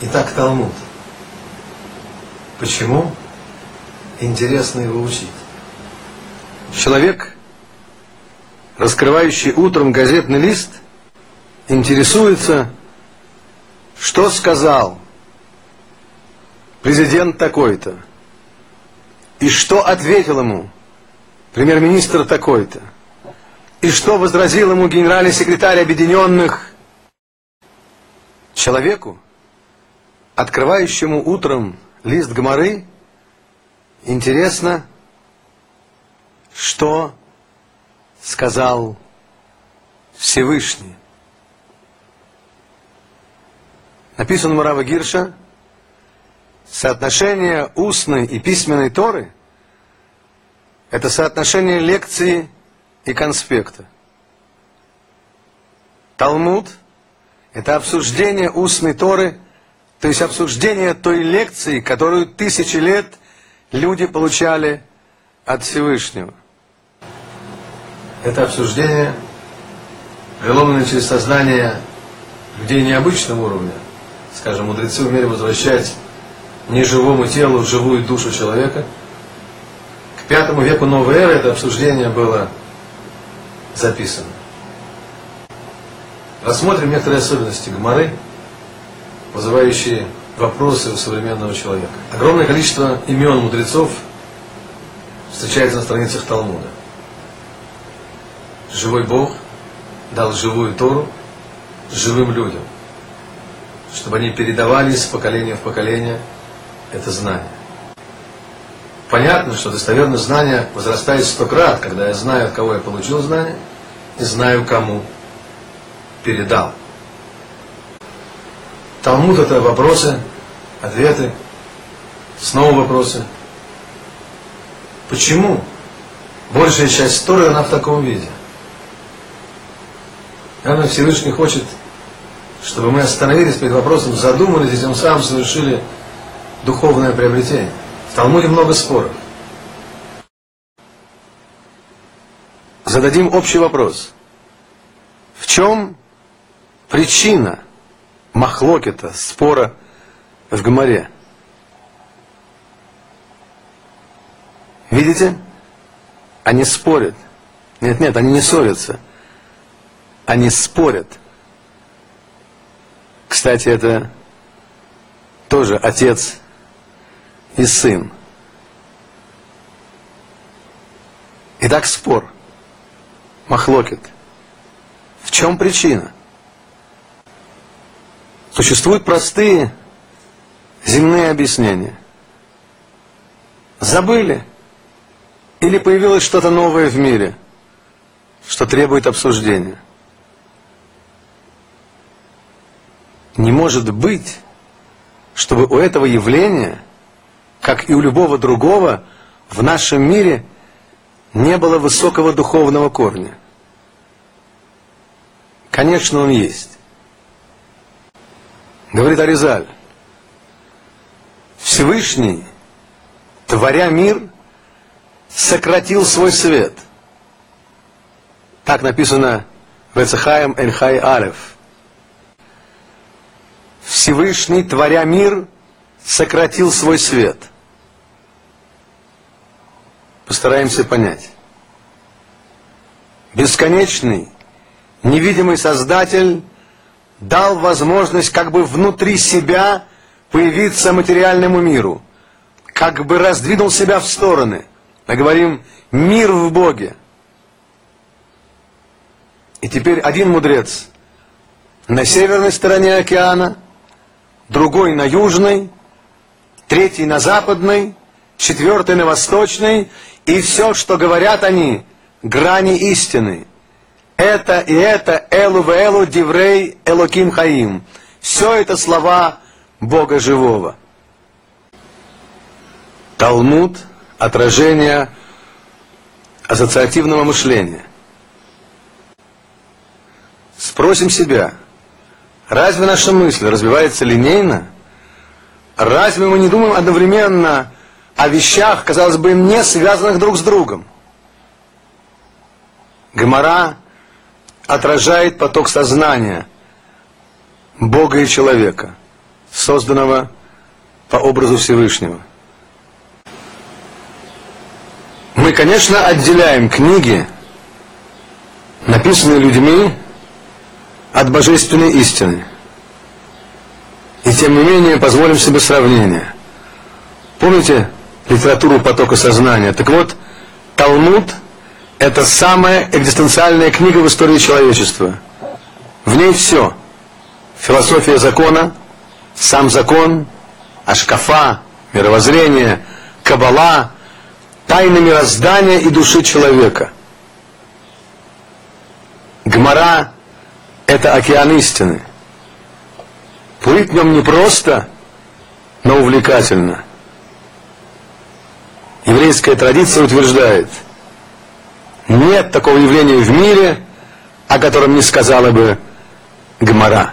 Итак, Талмуд. Почему интересно его учить? Человек, раскрывающий утром газетный лист, интересуется, что сказал президент такой-то, и что ответил ему премьер-министр такой-то, и что возразил ему генеральный секретарь Объединенных человеку, открывающему утром лист Гмары, интересно, что сказал Всевышний. Написано Мурава Гирша, соотношение устной и письменной Торы – это соотношение лекции и конспекта. Талмуд – это обсуждение устной Торы, то есть обсуждение той лекции, которую тысячи лет люди получали от Всевышнего. Это обсуждение преломлено через сознание людей необычного уровня. Скажем, мудрецы умели возвращать неживому телу живую душу человека. К пятому веку новой эры это обсуждение было записано. Рассмотрим некоторые особенности Гмары, вызывающие вопросы у современного человека. Огромное количество имен мудрецов встречается на страницах Талмуда. Живой Бог дал живую Тору живым людям, чтобы они передавали с поколения в поколение это знание. Понятно, что достоверность знания возрастает сто крат, когда я знаю, от кого я получил знание, и знаю, кому передал. Талмуд это вопросы, ответы, снова вопросы. Почему большая часть Торы, она в таком виде? Наверное, Всевышний хочет, чтобы мы остановились перед вопросом, задумались и тем самым совершили духовное приобретение. В Талмуде много споров. Зададим общий вопрос. В чем причина махлокета, спора в Гамаре? Видите? Они спорят. Нет, нет, они не ссорятся. Они спорят. Кстати, это тоже отец и сын. Итак, спор. Махлокет. В чем причина? Существуют простые земные объяснения. Забыли. Или появилось что-то новое в мире, что требует обсуждения. Не может быть, чтобы у этого явления, как и у любого другого, в нашем мире не было высокого духовного корня. Конечно, он есть. Говорит Аризаль, Всевышний, творя мир, сократил свой свет. Так написано в Эцехаем Эльхай Алев. Всевышний, творя мир, сократил свой свет. Постараемся понять. Бесконечный, невидимый Создатель дал возможность как бы внутри себя появиться материальному миру, как бы раздвинул себя в стороны. Мы говорим «мир в Боге». И теперь один мудрец на северной стороне океана – другой на южной, третий на западной, четвертый на восточной, и все, что говорят они, грани истины. Это и это Элу в Элу Диврей Элоким Хаим. Все это слова Бога Живого. Талмуд – отражение ассоциативного мышления. Спросим себя – Разве наша мысль развивается линейно? Разве мы не думаем одновременно о вещах, казалось бы, не связанных друг с другом? Гмара отражает поток сознания Бога и человека. созданного по образу Всевышнего. Мы, конечно, отделяем книги, написанные людьми, от божественной истины. И тем не менее позволим себе сравнение. Помните литературу потока сознания? Так вот, Талмуд – это самая экзистенциальная книга в истории человечества. В ней все. Философия закона, сам закон, ашкафа, мировоззрение, кабала, тайны мироздания и души человека. Гмара – это океан истины. Плыть в нем не просто, но увлекательно. Еврейская традиция утверждает, нет такого явления в мире, о котором не сказала бы Гмара.